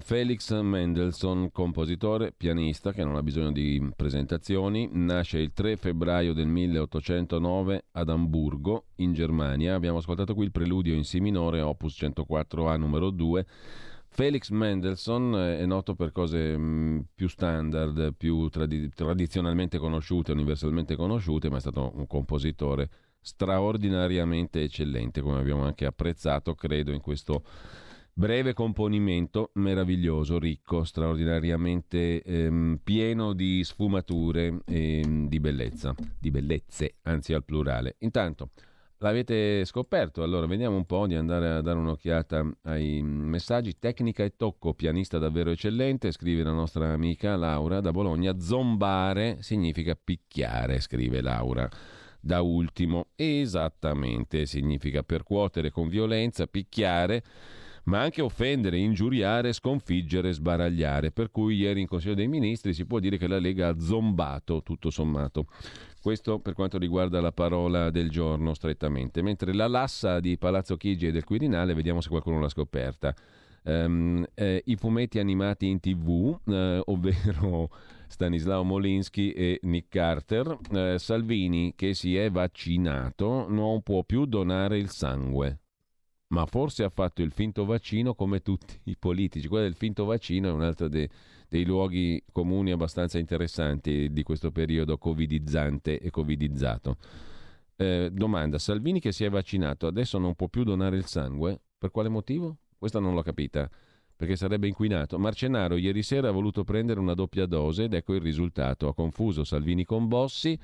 Felix Mendelssohn, compositore, pianista che non ha bisogno di presentazioni, nasce il 3 febbraio del 1809 ad Amburgo, in Germania. Abbiamo ascoltato qui il preludio in Si minore, opus 104A numero 2. Felix Mendelssohn è noto per cose mm, più standard, più tradi- tradizionalmente conosciute, universalmente conosciute, ma è stato un compositore straordinariamente eccellente, come abbiamo anche apprezzato, credo, in questo Breve componimento, meraviglioso, ricco, straordinariamente ehm, pieno di sfumature e di bellezza, di bellezze, anzi al plurale. Intanto, l'avete scoperto, allora vediamo un po' di andare a dare un'occhiata ai messaggi. Tecnica e tocco, pianista davvero eccellente, scrive la nostra amica Laura da Bologna. Zombare significa picchiare, scrive Laura da ultimo. Esattamente, significa percuotere con violenza, picchiare ma anche offendere, ingiuriare, sconfiggere, sbaragliare. Per cui ieri in Consiglio dei Ministri si può dire che la Lega ha zombato tutto sommato. Questo per quanto riguarda la parola del giorno strettamente. Mentre la lassa di Palazzo Chigi e del Quirinale, vediamo se qualcuno l'ha scoperta. Um, eh, I fumetti animati in tv, eh, ovvero Stanislao Molinsky e Nick Carter, eh, Salvini che si è vaccinato non può più donare il sangue ma forse ha fatto il finto vaccino come tutti i politici. Quello del finto vaccino è un altro de, dei luoghi comuni abbastanza interessanti di questo periodo covidizzante e covidizzato. Eh, domanda, Salvini che si è vaccinato adesso non può più donare il sangue? Per quale motivo? Questa non l'ho capita, perché sarebbe inquinato. Marcenaro ieri sera ha voluto prendere una doppia dose ed ecco il risultato. Ha confuso Salvini con Bossi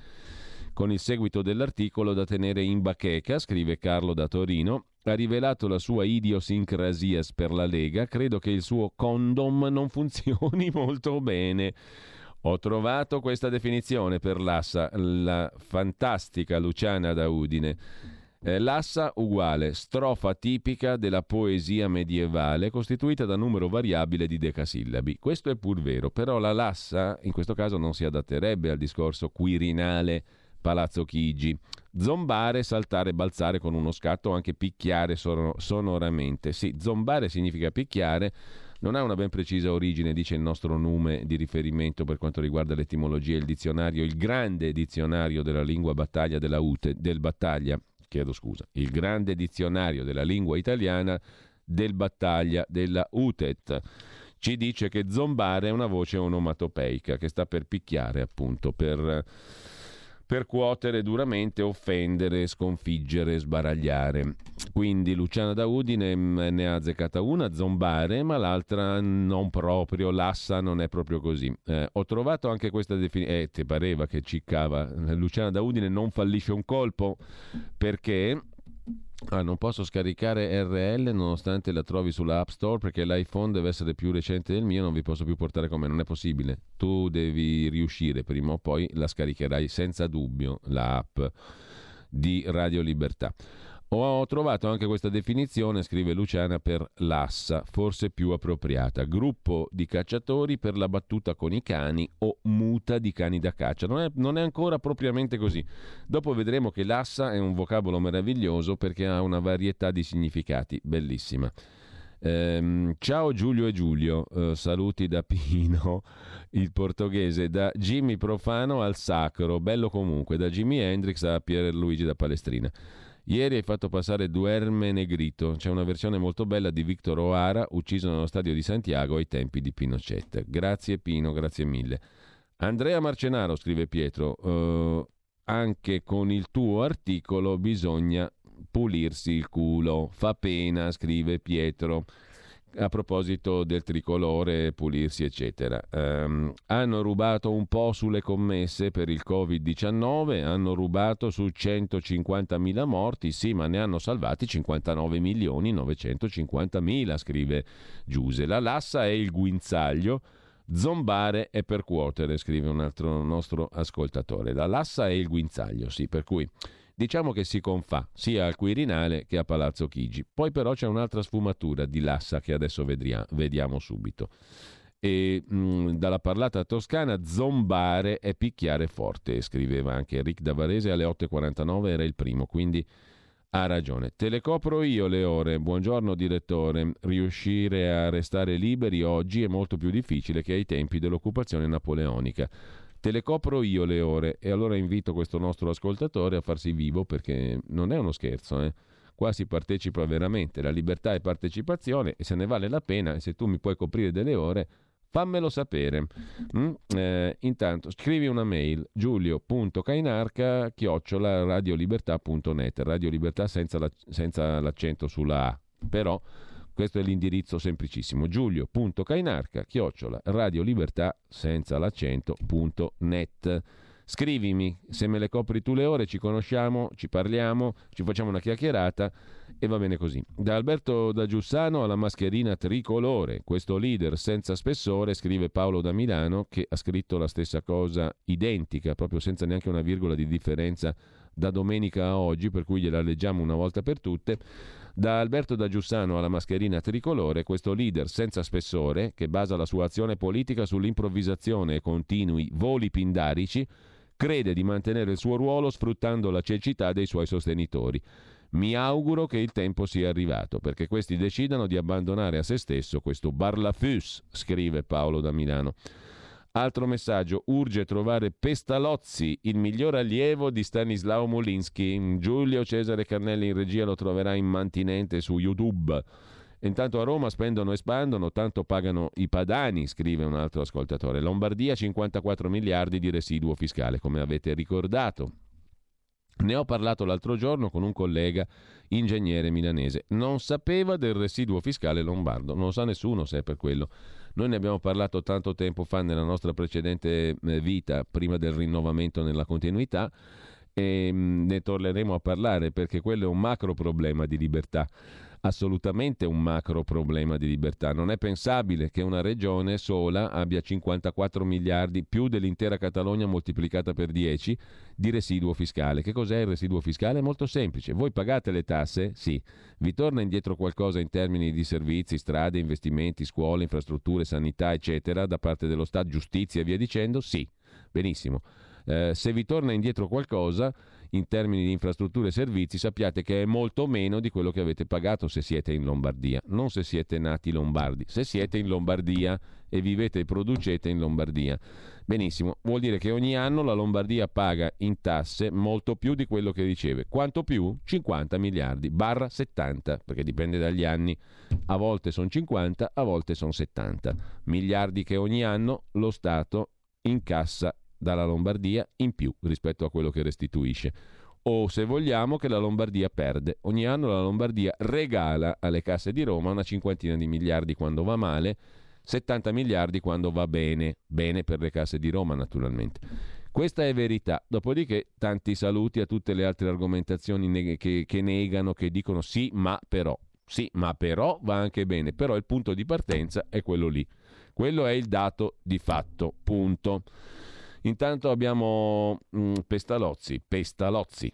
con il seguito dell'articolo da tenere in bacheca, scrive Carlo da Torino, ha rivelato la sua idiosincrasias per la Lega, credo che il suo condom non funzioni molto bene. Ho trovato questa definizione per l'assa, la fantastica Luciana da Udine. Eh, l'assa uguale, strofa tipica della poesia medievale costituita da numero variabile di decasillabi. Questo è pur vero, però la lassa in questo caso non si adatterebbe al discorso quirinale Palazzo Chigi. Zombare, saltare, balzare con uno scatto o anche picchiare sonoramente. Sì, zombare significa picchiare, non ha una ben precisa origine, dice il nostro nome di riferimento per quanto riguarda l'etimologia, il dizionario, il grande dizionario della lingua battaglia della UTE, del battaglia, chiedo scusa, il grande dizionario della lingua italiana del battaglia della UTET. Ci dice che zombare è una voce onomatopeica che sta per picchiare, appunto, per percuotere duramente, offendere, sconfiggere, sbaragliare. Quindi Luciana da Udine ne ha azzeccata una, zombare, ma l'altra non proprio, l'assa non è proprio così. Eh, ho trovato anche questa definizione, eh, ti pareva che ciccava, Luciana da Udine non fallisce un colpo perché Ah, non posso scaricare RL nonostante la trovi sulla App Store perché l'iPhone deve essere più recente del mio, non vi posso più portare con me, non è possibile. Tu devi riuscire, prima o poi la scaricherai senza dubbio, la app di Radio Libertà. Ho trovato anche questa definizione, scrive Luciana, per l'assa, forse più appropriata. Gruppo di cacciatori per la battuta con i cani o muta di cani da caccia. Non è, non è ancora propriamente così. Dopo vedremo che l'assa è un vocabolo meraviglioso perché ha una varietà di significati bellissima. Ehm, ciao Giulio e Giulio, eh, saluti da Pino, il portoghese, da Jimmy Profano al Sacro, bello comunque, da Jimi Hendrix a Pierluigi da Palestrina. Ieri hai fatto passare Duerme Negrito, c'è una versione molto bella di Victor O'Hara, ucciso nello stadio di Santiago ai tempi di Pinochet. Grazie Pino, grazie mille. Andrea Marcenaro, scrive Pietro, eh, anche con il tuo articolo bisogna pulirsi il culo. Fa pena, scrive Pietro a proposito del tricolore, pulirsi, eccetera. Um, hanno rubato un po' sulle commesse per il Covid-19, hanno rubato su 150.000 morti, sì, ma ne hanno salvati 59 milioni 950 mila, scrive Giuse. La Lassa è il guinzaglio. Zombare è percuotere, scrive un altro nostro ascoltatore. La Lassa è il guinzaglio, sì, per cui Diciamo che si confà sia al Quirinale che a Palazzo Chigi. Poi però c'è un'altra sfumatura di Lassa che adesso vedria, vediamo subito. E mh, mm, dalla parlata toscana zombare è picchiare forte, scriveva anche Rick Davarese alle 8.49, era il primo, quindi ha ragione. Te le copro io le ore. Buongiorno direttore. Riuscire a restare liberi oggi è molto più difficile che ai tempi dell'occupazione napoleonica. Te le copro io le ore e allora invito questo nostro ascoltatore a farsi vivo perché non è uno scherzo, eh. Qua si partecipa veramente, la libertà è partecipazione e se ne vale la pena e se tu mi puoi coprire delle ore fammelo sapere. Mm? Eh, intanto scrivi una mail giulio.cainarca chiocciola radiolibertà.net Radio Libertà senza, la, senza l'accento sulla A però questo è l'indirizzo semplicissimo. Giulio.cainarca, chiocciola, radiolibertà senza l'accento.net. Scrivimi, se me le copri tu le ore, ci conosciamo, ci parliamo, ci facciamo una chiacchierata e va bene così. Da Alberto da Giussano alla mascherina tricolore, questo leader senza spessore, scrive Paolo da Milano, che ha scritto la stessa cosa identica, proprio senza neanche una virgola di differenza da domenica a oggi, per cui gliela leggiamo una volta per tutte. Da Alberto da Giussano alla mascherina tricolore, questo leader senza spessore, che basa la sua azione politica sull'improvvisazione e continui voli pindarici, crede di mantenere il suo ruolo sfruttando la cecità dei suoi sostenitori. Mi auguro che il tempo sia arrivato perché questi decidano di abbandonare a se stesso questo barlafus, scrive Paolo da Milano. Altro messaggio, urge trovare Pestalozzi, il miglior allievo di Stanislao Molinsky. Giulio Cesare Carnelli in regia lo troverà immantinente su YouTube. Intanto a Roma spendono e spandono, tanto pagano i padani, scrive un altro ascoltatore. Lombardia 54 miliardi di residuo fiscale, come avete ricordato. Ne ho parlato l'altro giorno con un collega ingegnere milanese. Non sapeva del residuo fiscale lombardo, non lo sa nessuno se è per quello. Noi ne abbiamo parlato tanto tempo fa nella nostra precedente eh, vita, prima del rinnovamento nella continuità, e mm, ne torneremo a parlare perché quello è un macro problema di libertà assolutamente un macro problema di libertà. Non è pensabile che una regione sola abbia 54 miliardi più dell'intera Catalogna moltiplicata per 10 di residuo fiscale. Che cos'è il residuo fiscale? È molto semplice. Voi pagate le tasse? Sì. Vi torna indietro qualcosa in termini di servizi, strade, investimenti, scuole, infrastrutture, sanità, eccetera, da parte dello Stato, giustizia e via dicendo? Sì. Benissimo. Eh, se vi torna indietro qualcosa in termini di infrastrutture e servizi, sappiate che è molto meno di quello che avete pagato se siete in Lombardia, non se siete nati lombardi, se siete in Lombardia e vivete e producete in Lombardia. Benissimo, vuol dire che ogni anno la Lombardia paga in tasse molto più di quello che riceve. Quanto più? 50 miliardi, barra 70, perché dipende dagli anni. A volte sono 50, a volte sono 70 miliardi che ogni anno lo Stato incassa dalla Lombardia in più rispetto a quello che restituisce. O se vogliamo che la Lombardia perde. Ogni anno la Lombardia regala alle casse di Roma una cinquantina di miliardi quando va male, 70 miliardi quando va bene, bene per le casse di Roma naturalmente. Questa è verità. Dopodiché tanti saluti a tutte le altre argomentazioni neg- che, che negano, che dicono sì, ma però. Sì, ma però va anche bene. Però il punto di partenza è quello lì. Quello è il dato di fatto. Punto. Intanto abbiamo mm, Pestalozzi. Pestalozzi.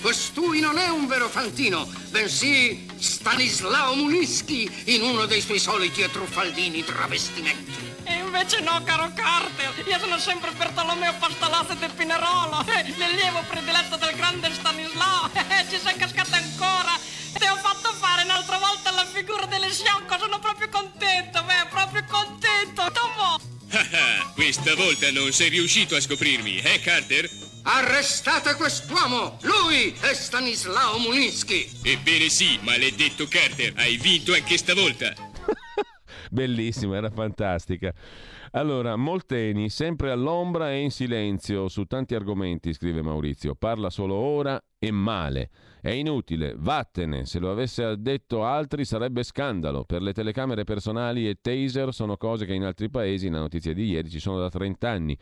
Costui non è un vero fantino, bensì Stanislao Munischi in uno dei suoi soliti e truffaldini travestimenti. E invece no, caro Carter, io sono sempre Bertolomeo Pastalazzi del Pinerolo, l'allievo prediletto del grande Stanislao. Ci sei cascato ancora. Ti ho fatto fare un'altra volta la figura delle Sionco, sono proprio contento, beh, proprio contento. Tomo! Questa volta non sei riuscito a scoprirmi, eh, Carter? Arrestate quest'uomo! Lui è Stanislao Munischi! Ebbene sì, maledetto Carter, hai vinto anche stavolta! Bellissima, era fantastica. Allora, Molteni, sempre all'ombra e in silenzio su tanti argomenti, scrive Maurizio. Parla solo ora e male. È inutile, vattene. Se lo avesse detto altri sarebbe scandalo. Per le telecamere personali e taser sono cose che in altri paesi, la notizia di ieri, ci sono da 30 anni.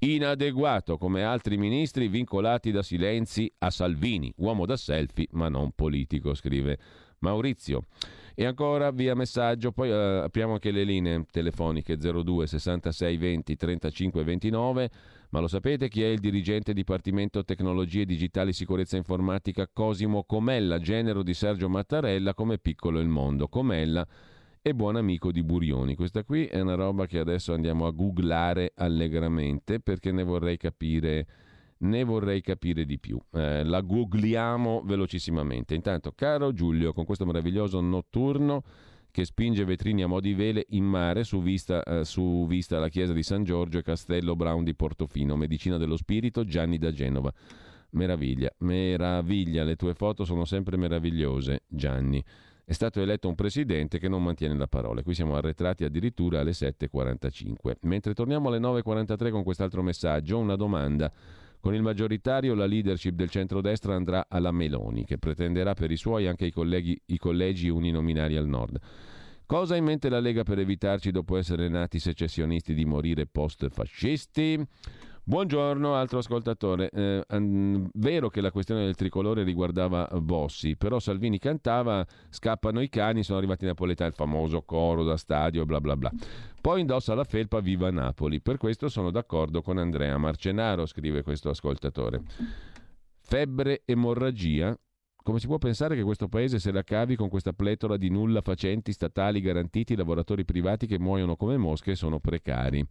Inadeguato come altri ministri vincolati da silenzi a Salvini, uomo da selfie ma non politico, scrive Maurizio. E ancora via messaggio, poi eh, apriamo anche le linee telefoniche 02 66 20 35 29. Ma lo sapete chi è il dirigente Dipartimento Tecnologie Digitali Sicurezza Informatica Cosimo Comella, genero di Sergio Mattarella come piccolo il mondo. Comella è buon amico di Burioni. Questa qui è una roba che adesso andiamo a googlare allegramente perché ne vorrei capire ne vorrei capire di più. Eh, la googliamo velocissimamente. Intanto, caro Giulio, con questo meraviglioso notturno che spinge vetrini a mo' di vele in mare su vista, eh, su vista la chiesa di San Giorgio e Castello Brown di Portofino, medicina dello spirito, Gianni da Genova. Meraviglia, meraviglia, le tue foto sono sempre meravigliose, Gianni. È stato eletto un presidente che non mantiene la parola. Qui siamo arretrati addirittura alle 7.45. Mentre torniamo alle 9.43 con quest'altro messaggio, una domanda. Con il maggioritario la leadership del centrodestra andrà alla Meloni, che pretenderà per i suoi anche i, colleghi, i collegi uninominali al nord. Cosa ha in mente la Lega per evitarci, dopo essere nati secessionisti, di morire post-fascisti? Buongiorno, altro ascoltatore. Eh, an- vero che la questione del tricolore riguardava Bossi, però Salvini cantava Scappano i cani, sono arrivati i napoletani, il famoso coro da stadio, bla bla bla. Poi indossa la felpa Viva Napoli. Per questo sono d'accordo con Andrea Marcenaro, scrive questo ascoltatore. Febbre, emorragia. Come si può pensare che questo paese se la cavi con questa pletora di nulla facenti statali garantiti, lavoratori privati che muoiono come mosche e sono precari?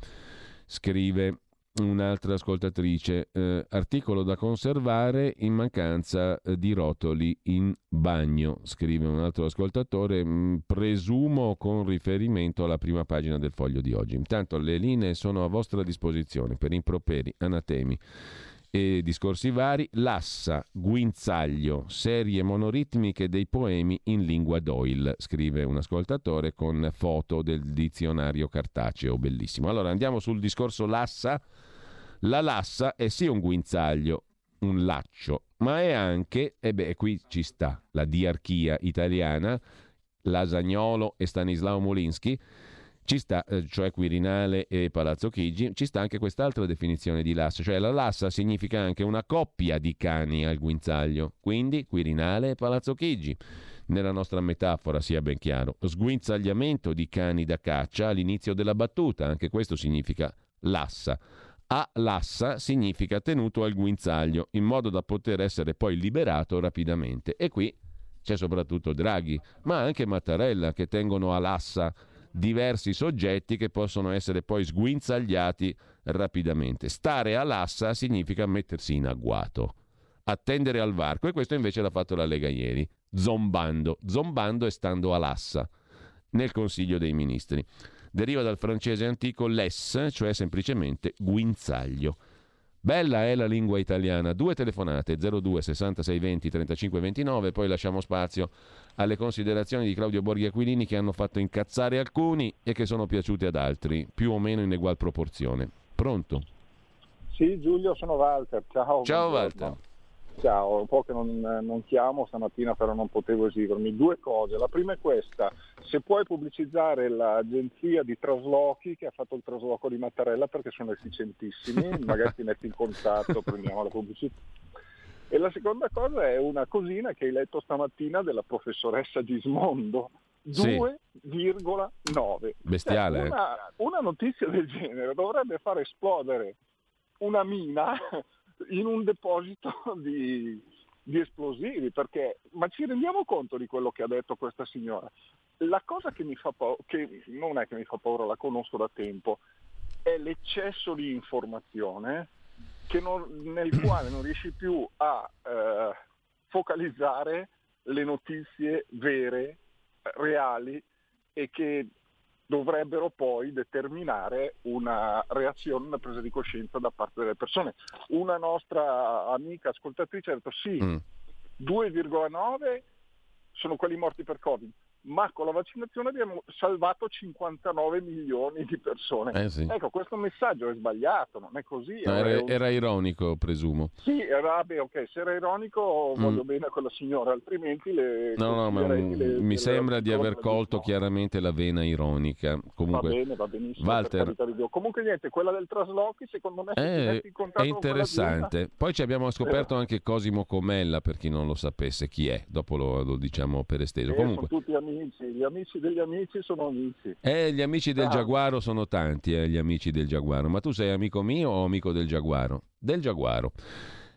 Scrive un'altra ascoltatrice, eh, articolo da conservare in mancanza eh, di rotoli in bagno, scrive un altro ascoltatore, mh, mm, presumo con riferimento alla prima pagina del foglio di oggi. Intanto le linee sono a vostra disposizione per improperi, anatemi e discorsi vari, Lassa, Guinzaglio, serie monoritmiche dei poemi in lingua Doyle, scrive un ascoltatore con foto del dizionario cartaceo, bellissimo. Allora andiamo sul discorso Lassa. La Lassa è sì un guinzaglio, un laccio, ma è anche, e beh, qui ci sta la diarchia italiana, Lasagnolo e Stanislao Molinsky, ci sta, eh, cioè Quirinale e Palazzo Chigi, ci sta anche quest'altra definizione di lassa, cioè la lassa significa anche una coppia di cani al guinzaglio, quindi Quirinale e Palazzo Chigi. Nella nostra metafora sia ben chiaro, sguinzagliamento di cani da caccia all'inizio della battuta, anche questo significa lassa. A lassa significa tenuto al guinzaglio, in modo da poter essere poi liberato rapidamente. E qui c'è soprattutto Draghi, ma anche Mattarella che tengono a lassa diversi soggetti che possono essere poi sguinzagliati rapidamente. Stare all'assa significa mettersi in agguato, attendere al varco e questo invece l'ha fatto la Lega ieri, zombando, zombando e stando all'assa nel Consiglio dei Ministri. Deriva dal francese antico les, cioè semplicemente guinzaglio. Bella è la lingua italiana. Due telefonate 02 66 20 35 29, poi lasciamo spazio alle considerazioni di Claudio Borghi Aquilini che hanno fatto incazzare alcuni e che sono piaciute ad altri, più o meno in egual proporzione. Pronto? Sì, Giulio, sono Walter. Ciao. Ciao buongiorno. Walter. Ciao, un po' che non, non, chiamo stamattina però non potevo esimermi. Due cose, la prima è questa, se puoi pubblicizzare l'agenzia di traslochi che ha fatto il trasloco di Mattarella perché sono efficientissimi, magari ti metti in contatto, prendiamo la pubblicità. E la seconda cosa è una cosina che hai letto stamattina della professoressa Gismondo, 2,9. Bestiale. Cioè, una, una notizia del genere dovrebbe far esplodere una mina in un deposito di, di esplosivi, perché, ma ci rendiamo conto di quello che ha detto questa signora? La cosa che mi fa paura, che non è che mi fa paura, la conosco da tempo, è l'eccesso di informazione non, nel quale non riesci più a eh, focalizzare le notizie vere, reali e che dovrebbero poi determinare una reazione, una presa di coscienza da parte delle persone. Una nostra amica ascoltatrice ha detto sì, mm. 2,9 sono quelli morti per Covid, ma con la vaccinazione abbiamo salvato 59 milioni di persone. Eh sì. Ecco, questo messaggio è sbagliato, non è così. No, era, un... era, ironico, presumo. Sì, era, beh, ok, se era ironico mm. voglio bene a quella signora, altrimenti le... No, no, ma le, mi le, sembra di aver colto chiaramente la vena ironica. Comunque, va bene, va benissimo. Walter... Comunque niente, quella del traslochi secondo me è, è interessante. Poi ci abbiamo scoperto eh. anche Cosimo Comella, per chi non lo sapesse chi è, dopo lo, lo diciamo per esteso. Eh, Comunque... Tutti amici amici, gli amici degli amici sono amici. Eh, gli amici del ah. Giaguaro sono tanti, eh, gli amici del Giaguaro. Ma tu sei amico mio o amico del Giaguaro? Del Giaguaro.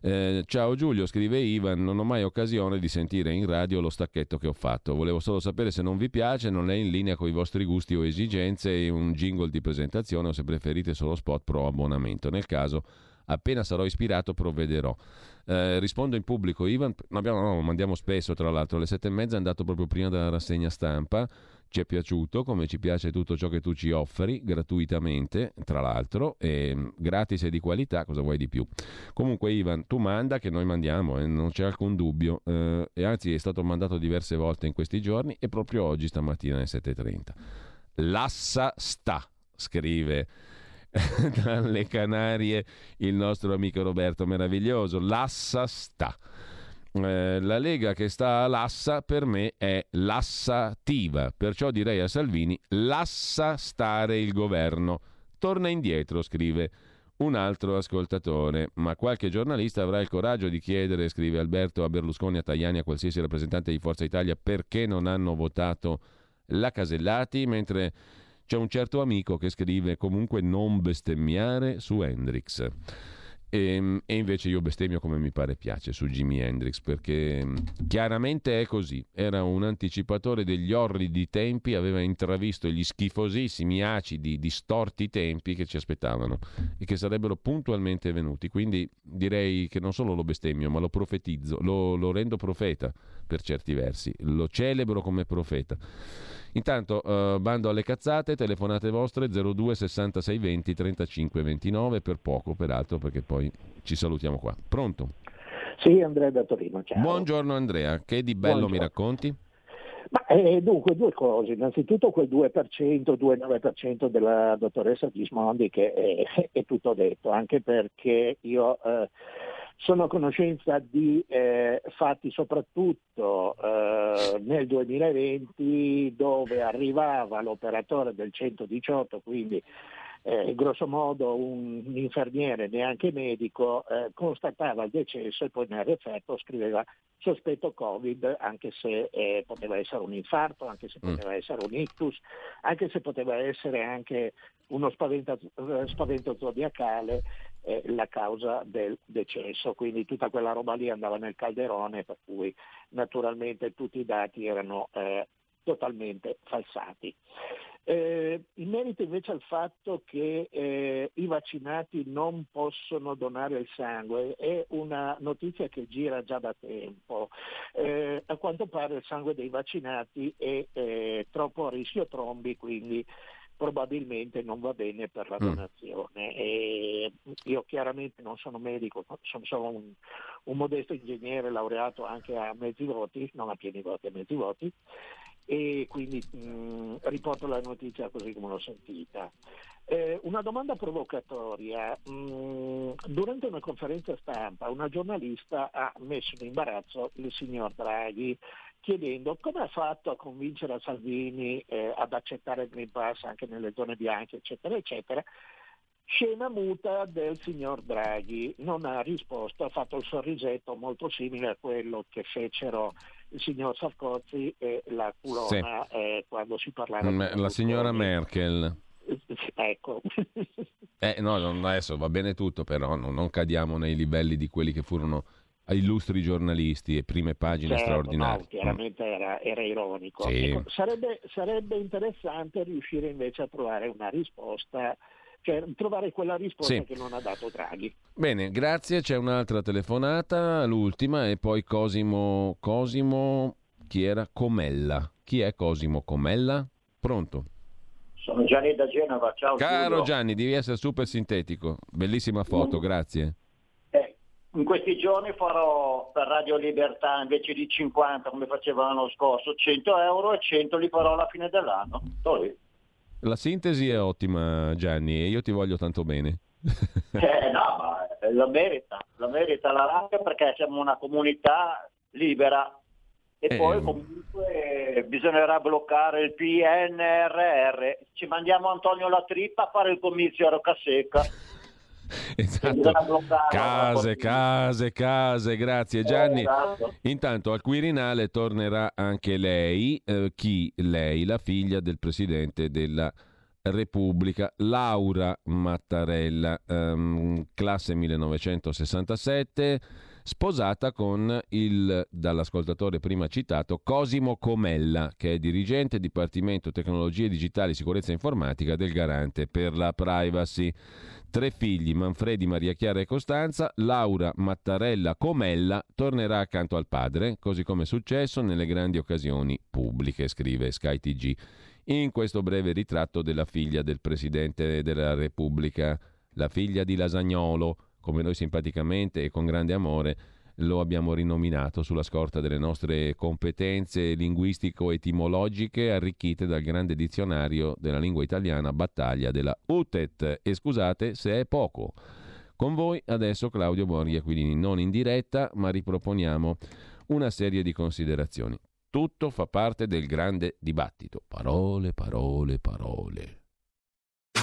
Eh, ciao Giulio, scrive Ivan, non ho mai occasione di sentire in radio lo stacchetto che ho fatto. Volevo solo sapere se non vi piace, non è in linea con i vostri gusti o esigenze, un jingle di presentazione o se preferite solo spot pro abbonamento. Nel caso, appena sarò ispirato, provvederò. Eh, rispondo in pubblico, Ivan, abbiamo, no, mandiamo spesso tra l'altro, alle sette e mezza è andato proprio prima della rassegna stampa, ci è piaciuto, come ci piace tutto ciò che tu ci offri, gratuitamente, tra l'altro, e, gratis e di qualità, cosa vuoi di più? Comunque Ivan, tu manda che noi mandiamo, eh, non c'è alcun dubbio, eh, e anzi è stato mandato diverse volte in questi giorni e proprio oggi stamattina alle 7.30. Lassa sta, scrive dalle Canarie il nostro amico Roberto meraviglioso. Lassa sta. Eh, la Lega che sta a Lassa per me è lassativa, perciò direi a Salvini lassa stare il governo. Torna indietro, scrive un altro ascoltatore, ma qualche giornalista avrà il coraggio di chiedere, scrive Alberto, a Berlusconi, a Tajani, a qualsiasi rappresentante di Forza Italia perché non hanno votato la Casellati, mentre c'è un certo amico che scrive comunque non bestemmiare su Hendrix. E, ehm, e, invece io bestemmio come mi pare piace su Jimi Hendrix perché mm, chiaramente è così. Era un anticipatore degli orridi tempi, aveva intravisto gli schifosissimi, acidi, distorti tempi che ci aspettavano e che sarebbero puntualmente venuti. Quindi direi che non solo lo bestemmio, ma lo profetizzo, lo, lo rendo profeta per certi versi, lo celebro come profeta. Intanto uh, bando alle cazzate, telefonate vostre 02 66 20 35 29 per poco peraltro perché poi ci salutiamo qua. Pronto? Sì, Andrea da Torino, ciao. Buongiorno Andrea, che di bello Buongiorno. mi racconti? Ma, eh, dunque, due cose. Innanzitutto quel 2%, 2,9% della dottoressa Gismondi che è, è, tutto detto, anche perché io eh, sono a conoscenza di eh, fatti soprattutto eh, nel 2020 dove arrivava l'operatore del 118, quindi eh, grosso modo un, un, infermiere, neanche medico, eh, constatava il decesso e poi nel referto scriveva sospetto Covid, anche se eh, poteva essere un infarto, anche se mm. poteva essere un ictus, anche se poteva essere anche uno spavento, eh, spavento zodiacale eh, la causa del decesso, quindi tutta quella roba lì andava nel calderone, per cui naturalmente tutti i dati erano eh, totalmente falsati. Eh, in merito invece al fatto che eh, i vaccinati non possono donare il sangue, è una notizia che gira già da tempo. Eh, a quanto pare il sangue dei vaccinati è eh, troppo a rischio trombi, quindi probabilmente non va bene per la mm. donazione. Mm. io chiaramente non sono medico, sono solo un, un modesto ingegnere laureato anche a mezzi voti, non a pieni voti, a mezzi voti e quindi mh, riporto la notizia così come l'ho sentita. Eh, una domanda provocatoria. Mm, durante una conferenza stampa una giornalista ha messo in imbarazzo il signor Draghi chiedendo come ha fatto a convincere Salvini eh, ad accettare il Green Pass anche nelle zone bianche, eccetera, eccetera. Scena muta del signor Draghi, non ha risposto, ha fatto il sorrisetto molto simile a quello che fecero il signor Sarkozy e la Culona sì. eh, quando si parlava mm, La signora Merkel. Ecco. eh, no, adesso va bene tutto, però no, non cadiamo nei livelli di quelli che furono illustri giornalisti e prime pagine certo, straordinarie. No, chiaramente era, era ironico. Sì. Ecco, sarebbe, sarebbe, interessante riuscire invece a trovare una risposta, cioè trovare quella risposta sì. che non ha dato Draghi. Bene, grazie. C'è un'altra telefonata, l'ultima, e poi Cosimo, Cosimo, chi era? Comella. Chi è Cosimo Comella? Pronto? Sono Gianni da Genova, ciao. Caro Giulio. Gianni, devi essere super sintetico. Bellissima foto, mm. grazie. Eh, in questi giorni farò per Radio Libertà invece di 50 come facevo l'anno scorso, 100 euro e 100 li farò alla fine dell'anno. La sintesi è ottima Gianni e io ti voglio tanto bene. eh, no, ma lo merita, lo merita la radio perché siamo una comunità libera e eh, poi comunque bisognerà bloccare il PNRR. Ci mandiamo Antonio La Trippa a fare il comizio a Roccasecca. Esatto. Case, case, case, grazie Gianni. esatto. Intanto al Quirinale tornerà anche lei, eh, chi lei? La figlia del Presidente della Repubblica, Laura Mattarella, ehm, classe 1967 sposata con il, dall'ascoltatore prima citato, Cosimo Comella, che è dirigente Dipartimento Tecnologie Digitali e Sicurezza Informatica del Garante per la Privacy. Tre figli, Manfredi, Maria Chiara e Costanza, Laura Mattarella Comella tornerà accanto al padre, così come è successo nelle grandi occasioni pubbliche, scrive SkyTG. In questo breve ritratto della figlia del Presidente della Repubblica, la figlia di Lasagnolo, come noi simpaticamente e con grande amore lo abbiamo rinominato sulla scorta delle nostre competenze linguistico-etimologiche arricchite dal grande dizionario della lingua italiana Battaglia della UTET. E scusate se è poco. Con voi adesso Claudio Borghi Aquilini, non in diretta, ma riproponiamo una serie di considerazioni. Tutto fa parte del grande dibattito. Parole, parole, parole.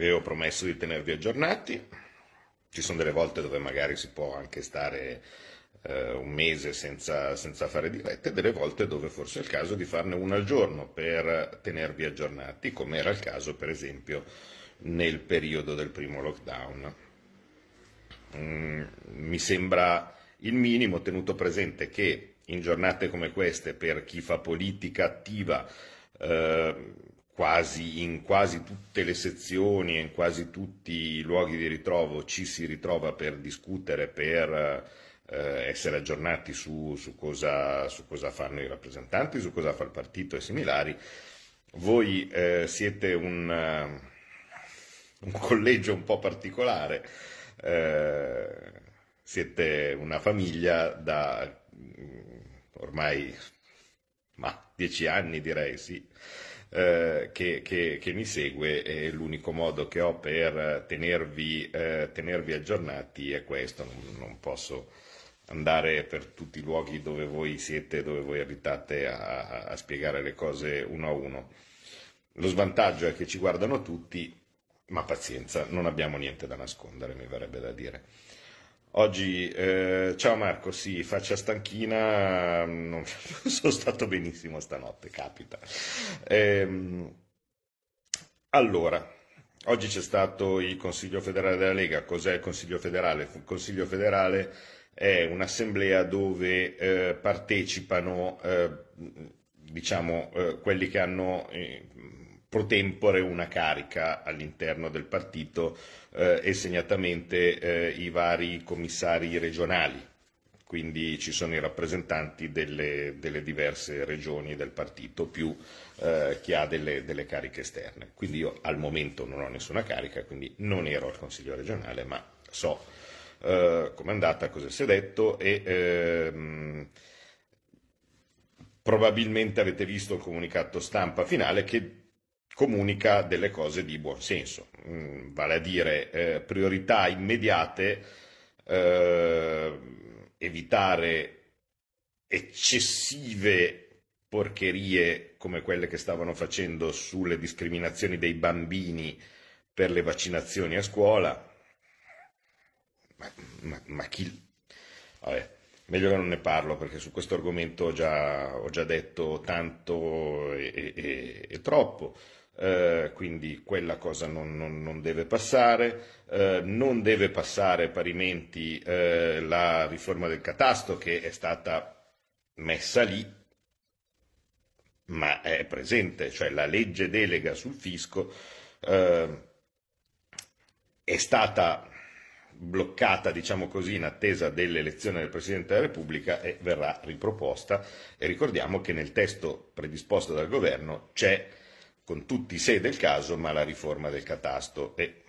e ho promesso di tenervi aggiornati. Ci sono delle volte dove magari si può anche stare eh, un mese senza, senza, fare dirette, delle volte dove forse è il caso di farne una al giorno per tenervi aggiornati, come era il caso per esempio nel periodo del primo lockdown. Mm, mi sembra il minimo tenuto presente che in giornate come queste per chi fa politica attiva eh, quasi, in quasi tutte le sezioni e in quasi tutti i luoghi di ritrovo ci si ritrova per discutere, per eh, essere aggiornati su, su, cosa, su, cosa, fanno i rappresentanti, su cosa fa il partito e similari. Voi eh, siete un, uh, un, collegio un po' particolare, eh, siete una famiglia da mm, ormai ma, dieci anni direi, sì eh, che, che, che, mi segue e l'unico modo che ho per tenervi, eh, tenervi aggiornati è questo, non, non, posso andare per tutti i luoghi dove voi siete, dove voi abitate a, a spiegare le cose uno a uno. Lo svantaggio è che ci guardano tutti, ma pazienza, non abbiamo niente da nascondere, mi verrebbe da dire. Oggi, eh, ciao Marco, sì, faccia stanchina, non sono stato benissimo stanotte, capita. Ehm, allora, oggi c'è stato il Consiglio federale della Lega. Cos'è il Consiglio federale? Il Consiglio federale è un'assemblea dove eh, partecipano eh, diciamo, eh, quelli che hanno eh, pro tempore una carica all'interno del partito eh, e segnatamente eh, i vari commissari regionali. Quindi ci sono i rappresentanti delle, delle diverse regioni del partito più eh, chi ha delle, delle, cariche esterne. Quindi io al momento non ho nessuna carica, quindi non ero al Consiglio regionale, ma so eh, com'è andata, cosa si è detto e ehm, probabilmente avete visto il comunicato stampa finale che comunica delle cose di buon senso, mm, vale a dire eh, priorità immediate, eh, evitare eccessive porcherie come quelle che stavano facendo sulle discriminazioni dei bambini per le vaccinazioni a scuola. Ma, ma, ma chi... Vabbè, meglio che non ne parlo perché su questo argomento ho già, ho già detto tanto e, e, e troppo. Eh, quindi quella cosa non, non, non deve passare, eh, non deve passare parimenti eh, la riforma del catasto che è stata messa lì, ma è presente, cioè la legge delega sul fisco eh, è stata bloccata, diciamo così, in attesa dell'elezione del Presidente della Repubblica e verrà riproposta. E ricordiamo che nel testo predisposto dal governo c'è con tutti i sé del caso, ma la riforma del catasto e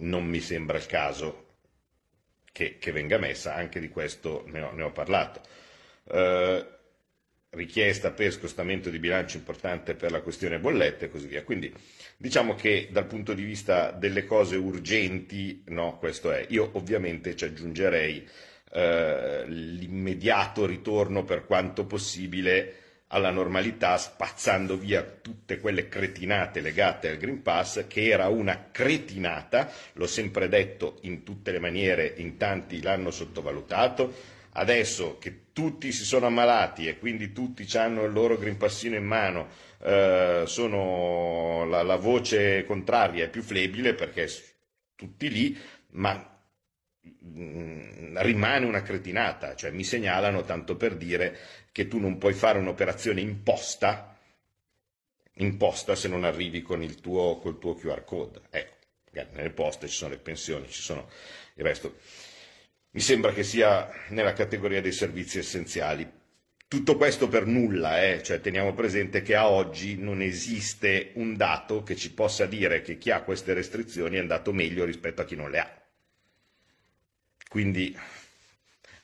non mi sembra il caso che, che venga messa, anche di questo ne ho, ne ho parlato. Eh, richiesta per scostamento di bilancio importante per la questione bollette e così via. Quindi diciamo che dal punto di vista delle cose urgenti, no, questo è. Io ovviamente ci aggiungerei eh, l'immediato ritorno per quanto possibile alla normalità spazzando via tutte quelle cretinate legate al Green Pass, che era una cretinata, l'ho sempre detto in tutte le maniere, in tanti l'hanno sottovalutato, adesso che tutti si sono ammalati e quindi tutti hanno il loro Green Passino in mano, eh, sono, la, la voce contraria è più flebile perché tutti lì, ma Mm, rimane una cretinata, cioè mi segnalano tanto per dire che tu non puoi fare un'operazione imposta, imposta se non arrivi con il tuo, col tuo QR code. Ecco, nelle poste ci sono le pensioni, ci sono il resto. Mi sembra che sia nella categoria dei servizi essenziali. Tutto questo per nulla, eh? cioè teniamo presente che a oggi non esiste un dato che ci possa dire che chi ha queste restrizioni è andato meglio rispetto a chi non le ha. Quindi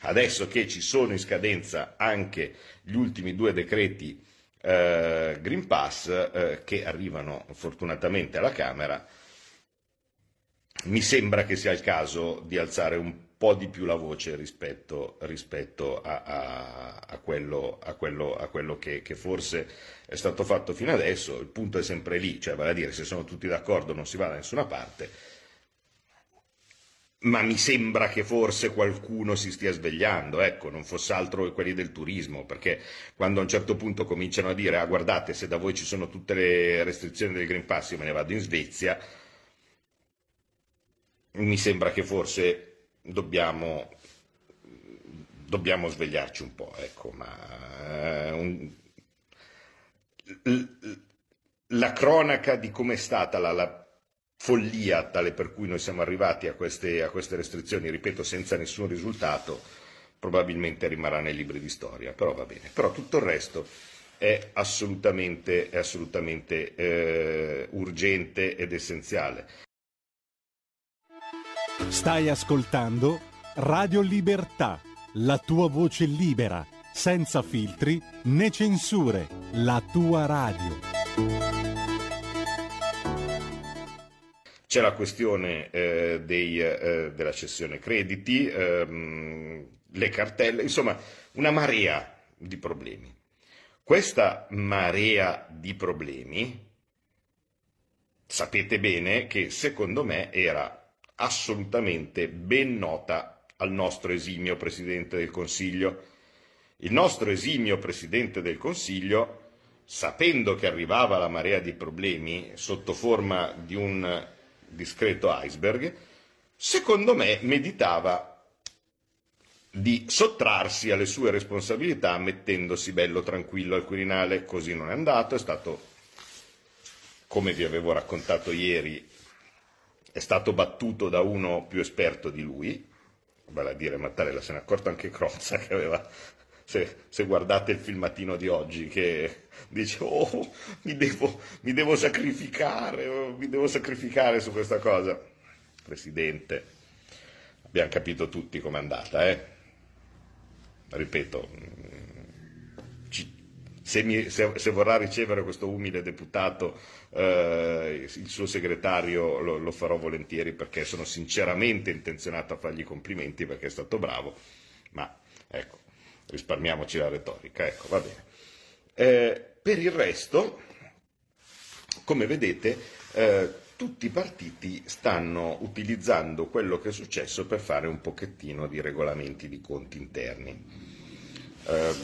adesso che ci sono in scadenza anche gli ultimi due decreti eh, Green Pass eh, che arrivano fortunatamente alla Camera, mi sembra che sia il caso di alzare un po' di più la voce rispetto, rispetto a, a, a, quello, a, quello, quello che, che, forse è stato fatto fino adesso. Il punto è sempre lì, cioè vale a dire se sono tutti d'accordo non si va da nessuna parte ma mi sembra che forse qualcuno si stia svegliando, ecco, non fosse altro quelli del turismo, perché quando a un certo punto cominciano a dire, ah guardate, se da voi ci sono tutte le restrizioni del Green Pass, io me ne vado in Svezia, mi sembra che forse dobbiamo, dobbiamo svegliarci un po', ecco, ma eh, un, la cronaca di come è stata la, la follia tale per cui noi siamo arrivati a queste, a queste restrizioni, ripeto, senza nessun risultato, probabilmente rimarrà nei libri di storia, però va bene. Però tutto il resto è assolutamente, è assolutamente eh, urgente ed essenziale. Stai ascoltando Radio Libertà, la tua voce libera, senza filtri né censure, la tua radio. C'è la questione eh, dei, eh, della cessione crediti, ehm, le cartelle, insomma una marea di problemi. Questa marea di problemi sapete bene che secondo me era assolutamente ben nota al nostro esimio Presidente del Consiglio. Il nostro esimio Presidente del Consiglio, sapendo che arrivava la marea di problemi sotto forma di un discreto iceberg, secondo me meditava di sottrarsi alle sue responsabilità mettendosi bello tranquillo al Quirinale, così non è andato, è stato, come vi avevo raccontato ieri, è stato battuto da uno più esperto di lui, vale a dire Mattarella, se ne è accorto anche Crozza che aveva, se, se guardate il filmatino di oggi, che dice oh mi devo, mi devo sacrificare, oh, mi devo sacrificare su questa cosa. Presidente, abbiamo capito tutti com'è andata, eh? ripeto, se, mi, se, se, vorrà ricevere questo umile deputato, eh, il suo segretario lo, lo, farò volentieri perché sono sinceramente intenzionato a fargli complimenti perché è stato bravo, ma ecco, risparmiamoci la retorica, ecco, va bene. Eh, per il resto, come vedete, eh, tutti i partiti stanno utilizzando quello che è successo per fare un pochettino di regolamenti di conti interni. Eh,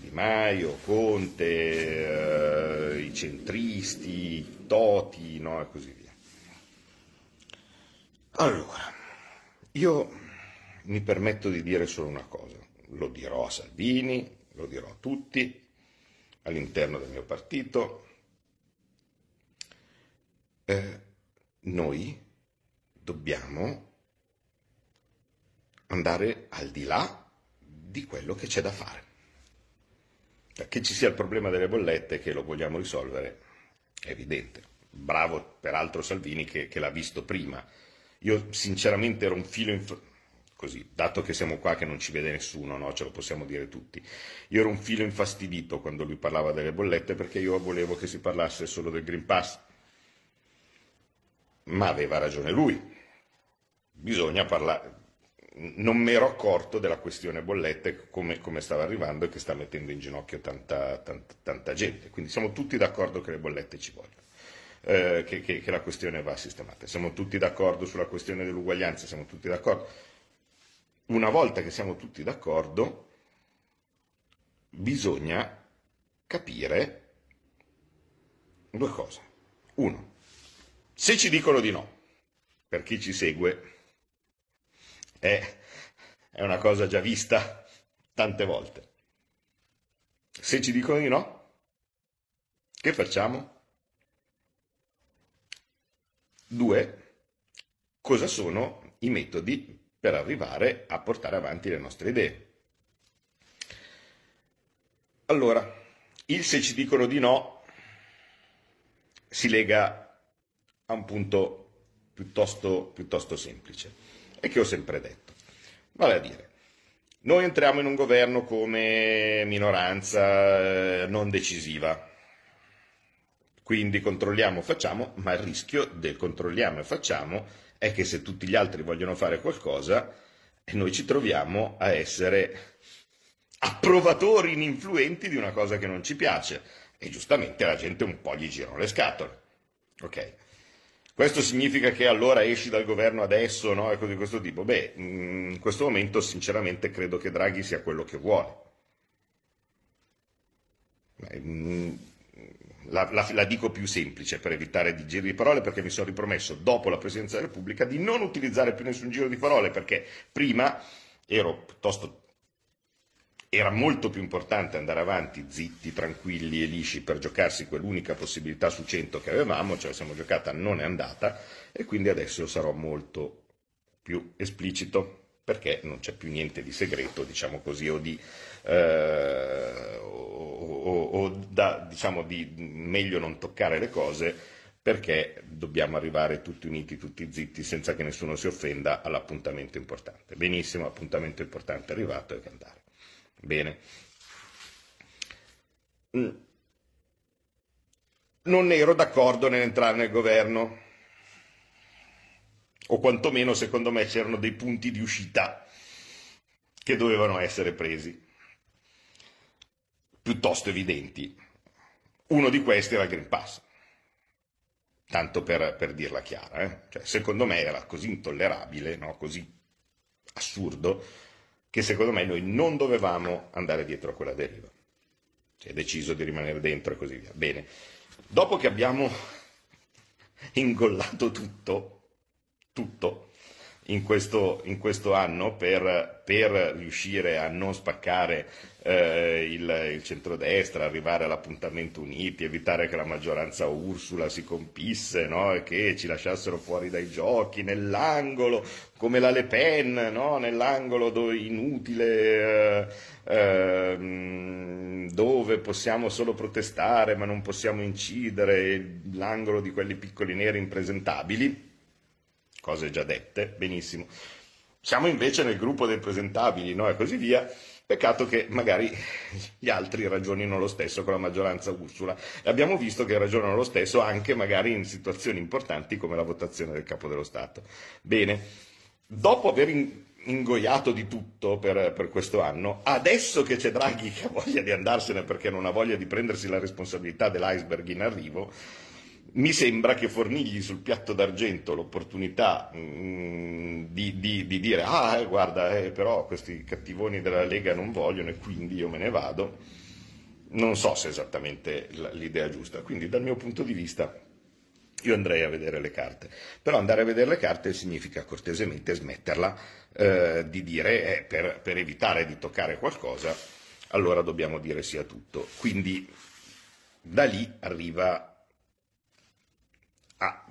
di Maio, Conte, eh, i centristi, i Toti, no, e così via. Allora, io mi permetto di dire solo una cosa, lo dirò a Salvini, lo dirò a tutti, all'interno del mio partito. Eh, noi dobbiamo andare al di là di quello che c'è da fare. Che ci sia il problema delle bollette che lo vogliamo risolvere è evidente. Bravo peraltro Salvini che, che l'ha visto prima. Io sinceramente ero un filo in... così, dato che siamo qua che non ci vede nessuno, no? ce lo possiamo dire tutti. Io ero un filo infastidito quando lui parlava delle bollette perché io volevo che si parlasse solo del Green Pass ma aveva ragione lui. Bisogna parlare. Non mi ero accorto della questione bollette come, come, stava arrivando e che sta mettendo in ginocchio tanta, tanta, tanta gente. Quindi siamo tutti d'accordo che le bollette ci vogliono, eh, che, che, che la questione va sistemata. Siamo tutti d'accordo sulla questione dell'uguaglianza, siamo tutti d'accordo. Una volta che siamo tutti d'accordo, bisogna capire due cose. Uno, se ci dicono di no, per chi ci segue, è, è una cosa già vista tante volte. Se ci dicono di no, che facciamo? Due, cosa sono i metodi per arrivare a portare avanti le nostre idee? Allora, il se ci dicono di no si lega a un punto piuttosto, piuttosto semplice e che ho sempre detto. Vale a dire, noi entriamo in un governo come minoranza eh, non decisiva, quindi controlliamo, facciamo, ma il rischio del controlliamo e facciamo è che se tutti gli altri vogliono fare qualcosa, noi ci troviamo a essere approvatori ininfluenti di una cosa che non ci piace e giustamente la gente un po' gli girano le scatole. Ok? Questo significa che allora esci dal governo adesso, no? E cose di questo tipo. Beh, in questo momento sinceramente credo che Draghi sia quello che vuole. La, la, la, dico più semplice per evitare di giri di parole perché mi sono ripromesso dopo la Presidenza della Repubblica di non utilizzare più nessun giro di parole perché prima era molto più importante andare avanti zitti, tranquilli e lisci per giocarsi quell'unica possibilità su 100 che avevamo, cioè siamo giocata non è andata e quindi adesso sarò molto più esplicito perché non c'è più niente di segreto, diciamo così, o di, eh, o, o, da, diciamo di meglio non toccare le cose perché dobbiamo arrivare tutti uniti, tutti zitti, senza che nessuno si offenda all'appuntamento importante. Benissimo, appuntamento importante arrivato e che andare. Bene. Mm. Non ero d'accordo nell'entrare nel governo, o quantomeno secondo me c'erano dei punti di uscita che dovevano essere presi, piuttosto evidenti. Uno di questi era il Green Pass, tanto per, per dirla chiara. Eh? Cioè, secondo me era così intollerabile, no? così assurdo, che secondo me noi non dovevamo andare dietro a quella deriva. Si è deciso di rimanere dentro e così via. Bene, dopo che abbiamo ingollato tutto, tutto, in questo, in questo anno per, per, riuscire a non spaccare eh, il, il centrodestra, arrivare all'appuntamento uniti, evitare che la maggioranza Ursula si compisse no? e che ci lasciassero fuori dai giochi, nell'angolo, come la Le Pen, no? nell'angolo dove, inutile eh, eh, dove possiamo solo protestare ma non possiamo incidere, l'angolo di quelli piccoli neri impresentabili cose già dette, benissimo. Siamo invece nel gruppo dei presentabili no? e così via. Peccato che magari gli altri ragionino lo stesso con la maggioranza Ursula. E abbiamo visto che ragionano lo stesso anche magari in situazioni importanti come la votazione del capo dello Stato. Bene, dopo aver ingoiato di tutto per, per, questo anno, adesso che c'è Draghi che ha voglia di andarsene perché non ha voglia di prendersi la responsabilità dell'iceberg in arrivo, mi sembra che fornigli sul piatto d'argento l'opportunità mh, mm, di, di, di, dire ah eh, guarda eh, però questi cattivoni della Lega non vogliono e quindi io me ne vado. Non so se è esattamente l'idea giusta. Quindi dal mio punto di vista io andrei a vedere le carte. Però andare a vedere le carte significa cortesemente smetterla eh, di dire eh, per, per evitare di toccare qualcosa allora dobbiamo dire sì tutto. Quindi da lì arriva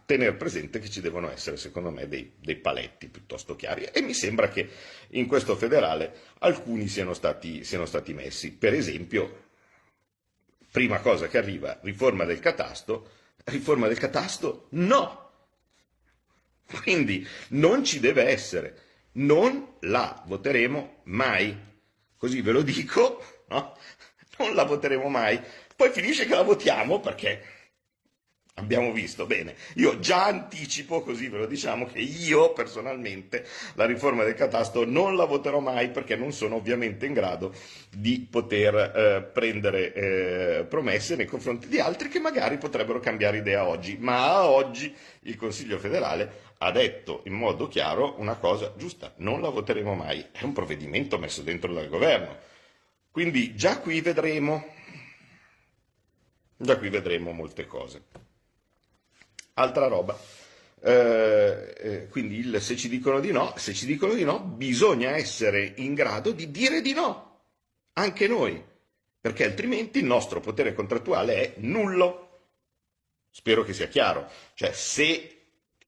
tenere presente che ci devono essere, secondo me, dei, dei, paletti piuttosto chiari e mi sembra che in questo federale alcuni siano stati, siano stati messi. Per esempio, prima cosa che arriva, riforma del catasto, riforma del catasto no! Quindi non ci deve essere, non la voteremo mai. Così ve lo dico, no? Non la voteremo mai. Poi finisce che la votiamo perché Abbiamo visto, bene, io già anticipo, così ve lo diciamo, che io personalmente la riforma del catasto non la voterò mai perché non sono ovviamente in grado di poter eh, prendere eh, promesse nei confronti di altri che magari potrebbero cambiare idea oggi, ma oggi il Consiglio federale ha detto in modo chiaro una cosa giusta, non la voteremo mai, è un provvedimento messo dentro dal governo. Quindi già qui vedremo, già qui vedremo molte cose altra roba. Eh, eh, quindi il, se ci dicono di no, se ci dicono di no, bisogna essere in grado di dire di no, anche noi, perché altrimenti il nostro potere contrattuale è nullo. Spero che sia chiaro. Cioè, se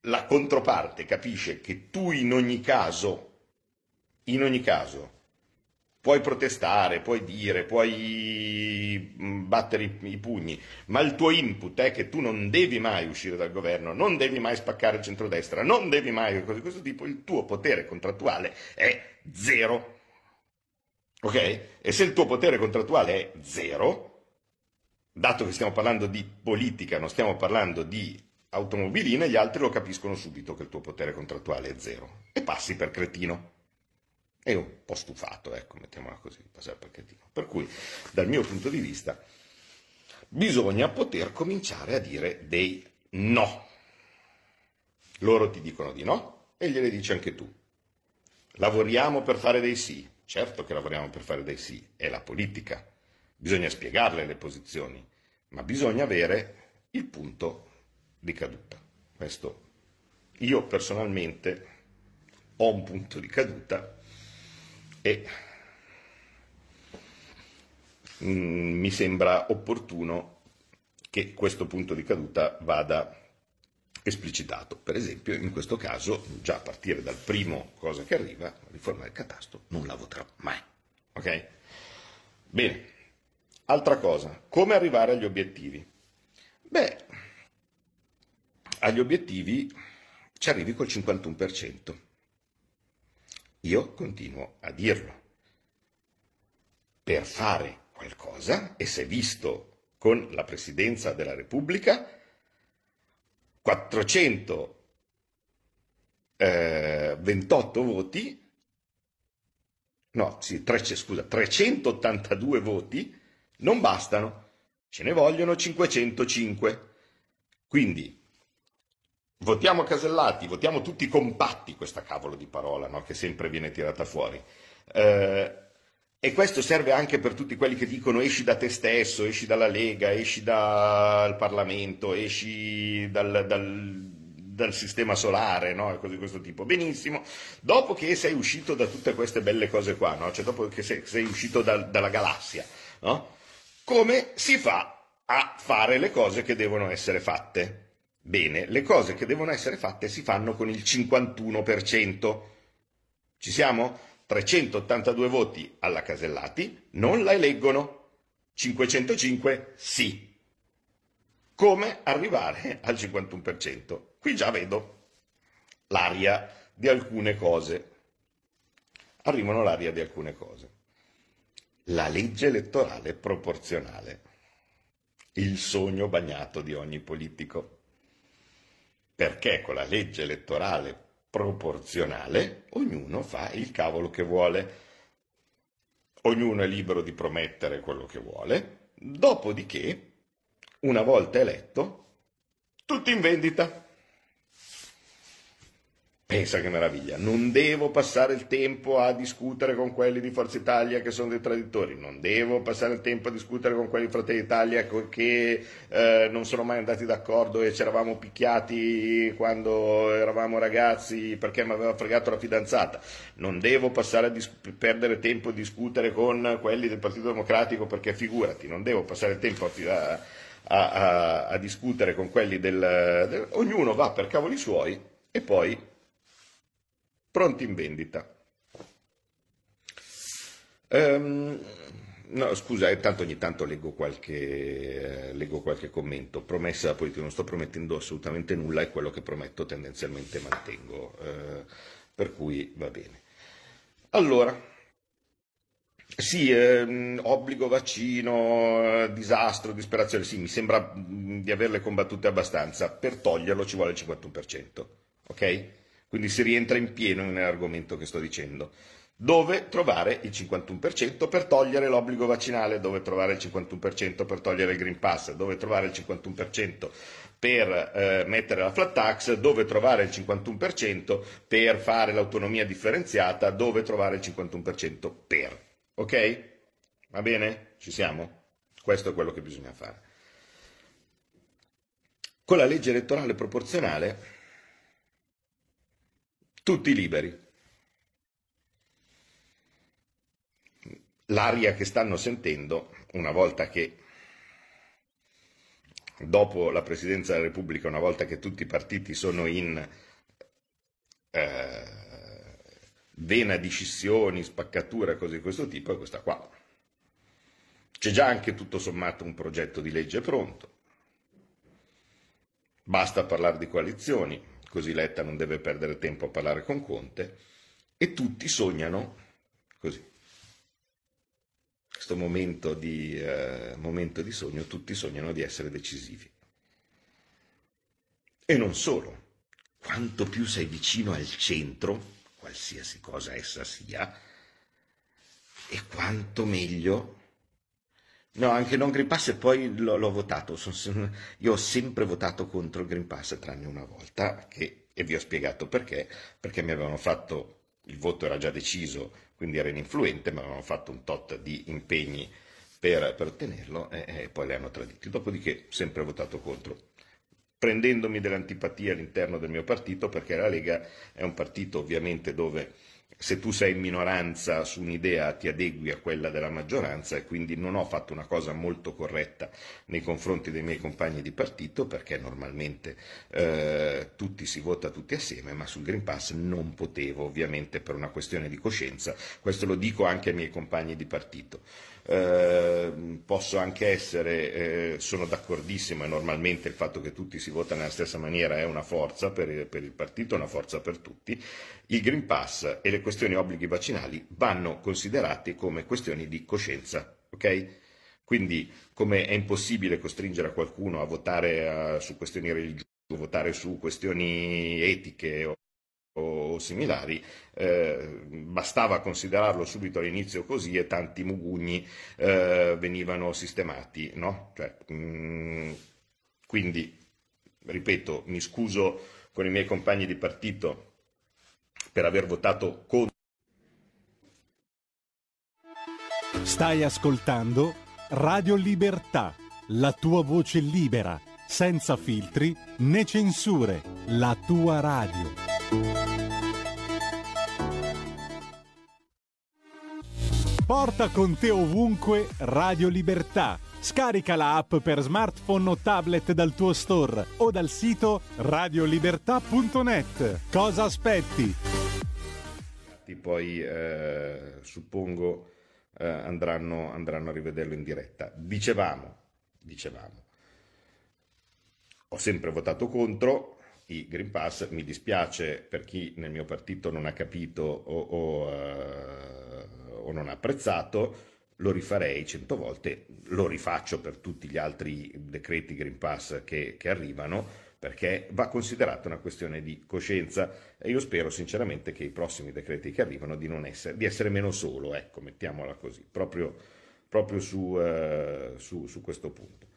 la controparte capisce che tu in ogni caso, in ogni caso, Puoi protestare, puoi dire, puoi mm, battere i, i, pugni, ma il tuo input è che tu non devi mai uscire dal governo, non devi mai spaccare il centrodestra, non devi mai cose di questo tipo, il tuo potere contrattuale è zero. Ok? E se il tuo potere contrattuale è zero, dato che stiamo parlando di politica, non stiamo parlando di automobiline, gli altri lo capiscono subito che il tuo potere contrattuale è zero e passi per cretino. E un po' stufato, ecco, mettiamola così, passare per cretino. Per cui, dal mio punto di vista, bisogna poter cominciare a dire dei no. Loro ti dicono di no e gliele dici anche tu. Lavoriamo per fare dei sì. Certo che lavoriamo per fare dei sì, è la politica. Bisogna spiegarle le posizioni, ma bisogna avere il punto di caduta. Questo io personalmente ho un punto di caduta e mm, mi sembra opportuno che questo punto di caduta vada esplicitato. Per esempio, in questo caso, già a partire dal primo cosa che arriva, la riforma del catasto, non la voterò mai. Ok? Bene. Altra cosa, come arrivare agli obiettivi? Beh, agli obiettivi ci arrivi col 51%. Io continuo a dirlo. Per fare qualcosa, e se visto con la Presidenza della Repubblica, 428 voti, no, sì, tre, scusa, 382 voti non bastano, ce ne vogliono 505. Quindi Votiamo Casellati, votiamo tutti compatti questa cavolo di parola no? che sempre viene tirata fuori. Eh, e questo serve anche per tutti quelli che dicono esci da te stesso, esci dalla Lega, esci dal Parlamento, esci dal, dal, dal sistema solare, no? cose di questo tipo. Benissimo, dopo che sei uscito da tutte queste belle cose qua, no? cioè dopo che sei, sei uscito da, dalla galassia, no? come si fa a fare le cose che devono essere fatte? Bene, le cose che devono essere fatte si fanno con il 51%. Ci siamo? 382 voti alla Casellati non la eleggono. 505 sì. Come arrivare al 51%? Qui già vedo l'aria di alcune cose. Arrivano l'aria di alcune cose. La legge elettorale proporzionale. Il sogno bagnato di ogni politico. Perché con la legge elettorale proporzionale ognuno fa il cavolo che vuole. Ognuno è libero di promettere quello che vuole. Dopodiché una volta eletto, tutti in vendita. Pensa che meraviglia, non devo passare il tempo a discutere con quelli di Forza Italia che sono dei traditori, non devo passare il tempo a discutere con quelli di Fratelli d'Italia che eh, non sono mai andati d'accordo e ci eravamo picchiati quando eravamo ragazzi perché mi aveva fregato la fidanzata, non devo passare a dis- perdere tempo a discutere con quelli del Partito Democratico perché figurati, non devo passare il tempo a, a, a, a discutere con quelli del, del... Ognuno va per cavoli suoi e poi pronti in vendita. Um, no, scusa, intanto ogni tanto leggo qualche, eh, leggo qualche commento. Promessa politica, non sto promettendo assolutamente nulla e quello che prometto tendenzialmente mantengo, eh, per cui va bene. Allora, sì, ehm, obbligo vaccino, eh, disastro, disperazione, sì, mi sembra mh, di averle combattute abbastanza. Per toglierlo ci vuole il 51%, ok? Quindi si rientra in pieno nell'argomento che sto dicendo. Dove trovare il 51% per togliere l'obbligo vaccinale, dove trovare il 51% per togliere il Green Pass, dove trovare il 51% per eh, mettere la flat tax, dove trovare il 51% per fare l'autonomia differenziata, dove trovare il 51% per. Ok? Va bene? Ci siamo? Questo è quello che bisogna fare. Con la legge elettorale proporzionale tutti liberi. L'aria che stanno sentendo, una volta che, dopo la Presidenza della Repubblica, una volta che tutti i partiti sono in eh, vena di scissioni, spaccature, cose di questo tipo, è questa qua. C'è già anche tutto sommato un progetto di legge pronto. Basta parlare di coalizioni, così Letta non deve perdere tempo a parlare con Conte, e tutti sognano così. Questo momento di, eh, momento di sogno, tutti sognano di essere decisivi. E non solo, quanto più sei vicino al centro, qualsiasi cosa essa sia, e quanto meglio No, anche non Green Pass e poi l'ho, l'ho votato. Sono, io ho sempre votato contro il Green Pass, tranne una volta, che, e vi ho spiegato perché, perché mi avevano fatto, il voto era già deciso, quindi era ininfluente, mi avevano fatto un tot di impegni per, per ottenerlo e, e, poi le hanno traditi. Dopodiché sempre votato contro, prendendomi dell'antipatia all'interno del mio partito, perché la Lega è un partito ovviamente dove se tu sei in minoranza su un'idea ti adegui a quella della maggioranza e quindi non ho fatto una cosa molto corretta nei confronti dei miei compagni di partito perché normalmente eh, tutti si vota tutti assieme, ma sul Green Pass non potevo ovviamente per una questione di coscienza, questo lo dico anche ai miei compagni di partito. Eh, posso anche essere, eh, sono d'accordissimo e normalmente il fatto che tutti si votano nella stessa maniera è una forza per il, per il partito, una forza per tutti. Il Green Pass e le questioni obblighi vaccinali vanno considerati come questioni di coscienza, ok? Quindi, come è impossibile costringere qualcuno a votare uh, su questioni religiose, votare su questioni etiche o similari, eh, bastava considerarlo subito all'inizio così e tanti mugugni eh, venivano sistemati. No? Cioè, mh, mm, quindi, ripeto, mi scuso con i miei compagni di partito per aver votato contro. Stai ascoltando Radio Libertà, la tua voce libera senza filtri né censure, la tua radio. Porta con te ovunque Radio Libertà. Scarica la app per smartphone o tablet dal tuo store o dal sito radiolibertà.net. Cosa aspetti? Poi eh, suppongo eh, andranno, andranno a rivederlo in diretta. Dicevamo, dicevamo, ho sempre votato contro i Green Pass, mi dispiace per chi nel mio partito non ha capito o, o, uh, o non ha apprezzato, lo rifarei cento volte, lo rifaccio per tutti gli altri decreti Green Pass che, che arrivano, perché va considerata una questione di coscienza. E io spero sinceramente che i prossimi decreti che arrivano di, essere, di essere meno solo, ecco, mettiamola così, proprio, proprio su, uh, su, su questo punto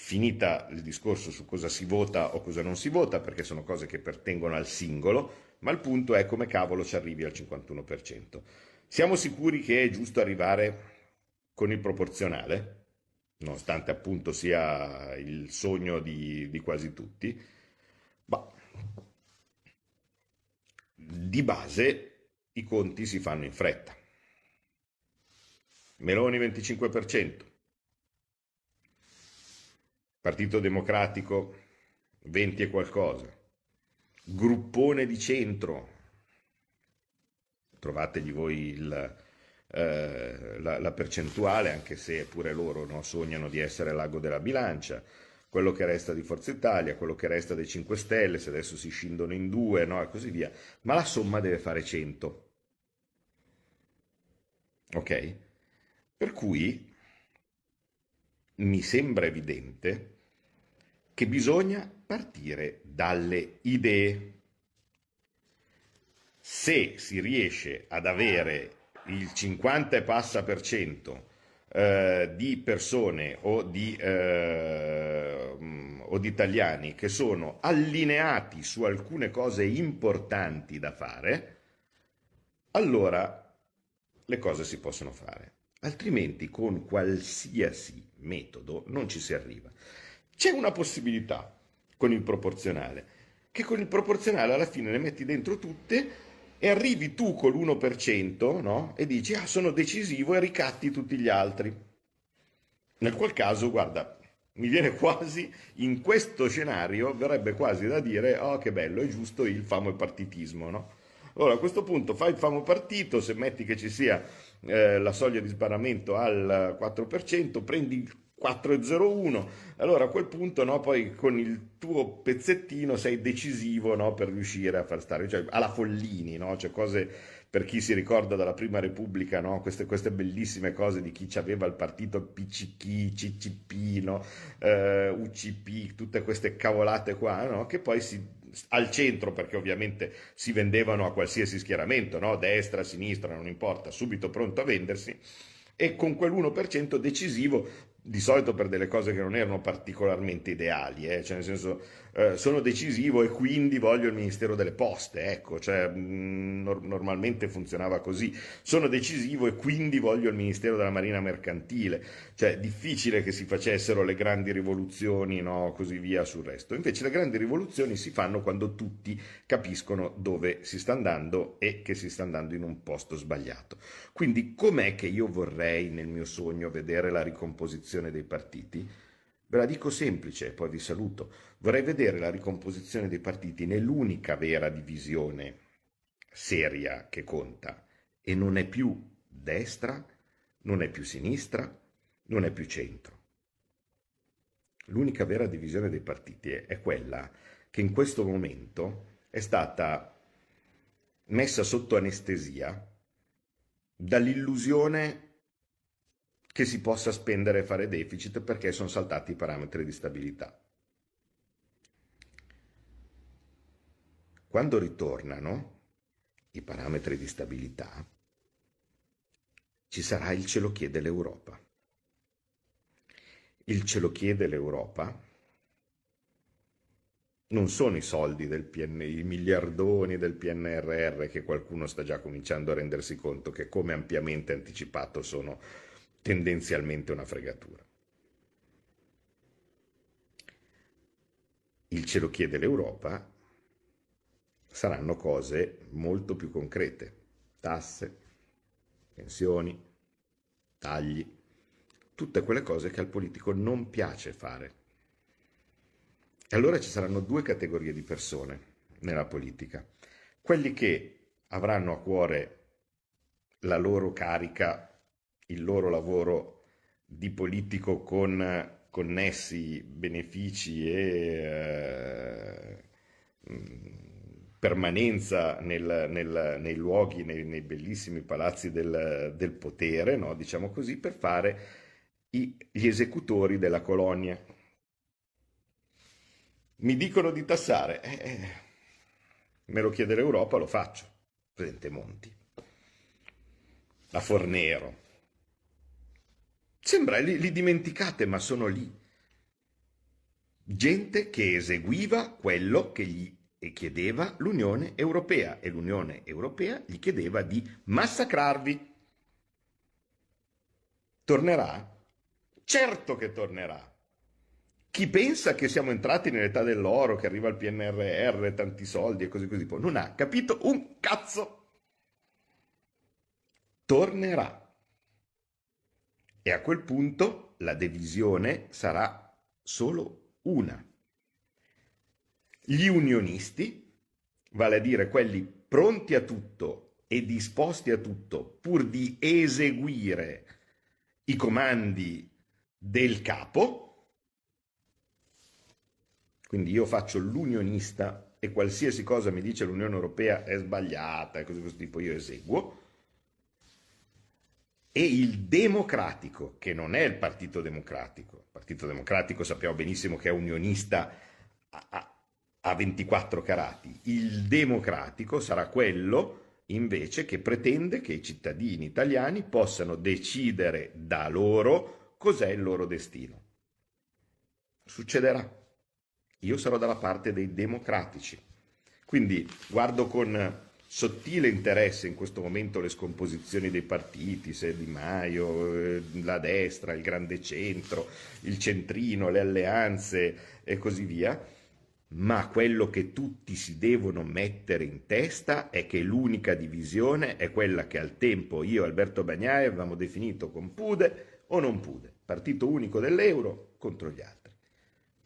finita il discorso su cosa si vota o cosa non si vota, perché sono cose che pertengono al singolo, ma il punto è come cavolo ci arrivi al 51%. Siamo sicuri che è giusto arrivare con il proporzionale, nonostante appunto sia il sogno di, di quasi tutti, ma di base i conti si fanno in fretta. Meloni 25%, Partito Democratico 20 e qualcosa, gruppone di centro, trovategli voi il, eh, la, la, percentuale, anche se pure loro no, sognano di essere l'ago della bilancia, quello che resta di Forza Italia, quello che resta dei 5 Stelle, se adesso si scindono in due no, e così via, ma la somma deve fare 100. Ok? Per cui mi sembra evidente che bisogna partire dalle idee. Se si riesce ad avere il 50 e passa per cento eh, di persone o di, eh, o di italiani che sono allineati su alcune cose importanti da fare, allora le cose si possono fare altrimenti con qualsiasi metodo non ci si arriva. C'è una possibilità con il proporzionale, che con il proporzionale alla fine le metti dentro tutte e arrivi tu con l'1% no? e dici ah sono decisivo e ricatti tutti gli altri. Nel qual caso, guarda, mi viene quasi, in questo scenario, verrebbe quasi da dire oh che bello, è giusto il famo partitismo, no? Allora a questo punto fai il famo partito, se metti che ci sia eh, la soglia di sparamento al 4%, prendi il 4,01 allora a quel punto no, poi con il tuo pezzettino sei decisivo no, per riuscire a far stare cioè alla Follini no? cioè cose per chi si ricorda dalla prima repubblica no? queste, queste, bellissime cose di chi aveva il partito PCK, CCP, no? eh, UCP tutte queste cavolate qua no? che poi si al centro perché ovviamente si vendevano a qualsiasi schieramento, no? destra, sinistra, non importa, subito pronto a vendersi e con quell'1% decisivo di solito per delle cose che non erano particolarmente ideali, eh? cioè nel senso eh, sono decisivo e quindi voglio il Ministero delle Poste, ecco, cioè, mh, mm, no- normalmente funzionava così, sono decisivo e quindi voglio il Ministero della Marina Mercantile, cioè difficile che si facessero le grandi rivoluzioni, no, così via sul resto. Invece le grandi rivoluzioni si fanno quando tutti capiscono dove si sta andando e che si sta andando in un posto sbagliato. Quindi com'è che io vorrei nel mio sogno vedere la ricomposizione dei partiti? Ve la dico semplice, poi vi saluto. Vorrei vedere la ricomposizione dei partiti nell'unica vera divisione seria che conta e non è più destra, non è più sinistra, non è più centro. L'unica vera divisione dei partiti è quella che in questo momento è stata messa sotto anestesia dall'illusione che si possa spendere e fare deficit perché sono saltati i parametri di stabilità. Quando ritornano i parametri di stabilità, ci sarà il ce lo chiede l'Europa. Il ce lo chiede l'Europa non sono i soldi del PN, i miliardoni del PNRR che qualcuno sta già cominciando a rendersi conto che come ampiamente anticipato sono tendenzialmente una fregatura. il ce lo chiede l'Europa, saranno cose molto più concrete. Tasse, pensioni, tagli, tutte quelle cose che al politico non piace fare. E allora ci saranno due categorie di persone nella politica. Quelli che avranno a cuore la loro carica, il loro lavoro di politico con connessi benefici e eh, permanenza nel, nel, nei luoghi, nei, nei, bellissimi palazzi del, del potere, no? diciamo così, per fare i, gli esecutori della colonia. Mi dicono di tassare, eh, eh, me lo chiede l'Europa, lo faccio, Presidente Monti. La Fornero. Sembra, li, li dimenticate, ma sono lì. Gente che eseguiva quello che gli chiedeva l'Unione Europea e l'Unione Europea gli chiedeva di massacrarvi. Tornerà? Certo che tornerà. Chi pensa che siamo entrati nell'età dell'oro, che arriva il PNRR, tanti soldi e così così, non ha capito un cazzo. Tornerà. E a quel punto la divisione sarà solo una. Gli unionisti, vale a dire quelli pronti a tutto e disposti a tutto pur di eseguire i comandi del capo, quindi io faccio l'unionista e qualsiasi cosa mi dice l'Unione Europea è sbagliata e così questo tipo io eseguo, e il democratico, che non è il Partito Democratico, il Partito Democratico sappiamo benissimo che è unionista a, a 24 carati. Il democratico sarà quello invece che pretende che i cittadini italiani possano decidere da loro cos'è il loro destino. Succederà. Io sarò dalla parte dei democratici. Quindi guardo con sottile interesse in questo momento le scomposizioni dei partiti, se Di Maio, eh, la destra, il grande centro, il centrino, le alleanze e così via ma quello che tutti si devono mettere in testa è che l'unica divisione è quella che al tempo io e Alberto Bagnai avevamo definito con pude o non pude, partito unico dell'euro contro gli altri.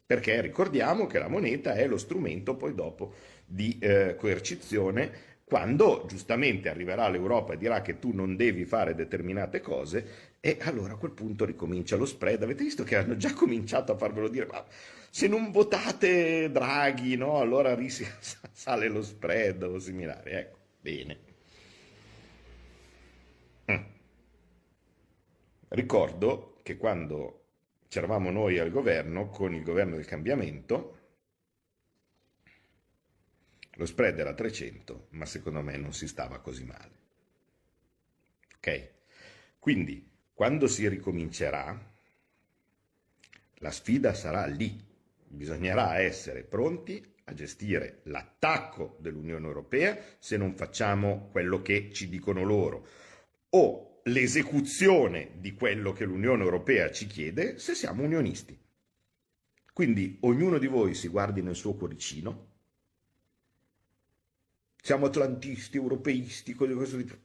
Perché ricordiamo che la moneta è lo strumento poi dopo di eh, coercizione quando giustamente arriverà l'Europa e dirà che tu non devi fare determinate cose, e allora a quel punto ricomincia lo spread. Avete visto che hanno già cominciato a farvelo dire, ma se non votate Draghi, no, allora sale lo spread o similare. Ecco, bene. Mm. Ricordo che quando c'eravamo noi al governo, con il governo del cambiamento, lo spread era 300, ma secondo me non si stava così male. Ok? Quindi, quando si ricomincerà, la sfida sarà lì, Bisognerà essere pronti a gestire l'attacco dell'Unione Europea se non facciamo quello che ci dicono loro o l'esecuzione di quello che l'Unione Europea ci chiede se siamo unionisti. Quindi ognuno di voi si guardi nel suo cuoricino. Siamo atlantisti, europeisti, cose così.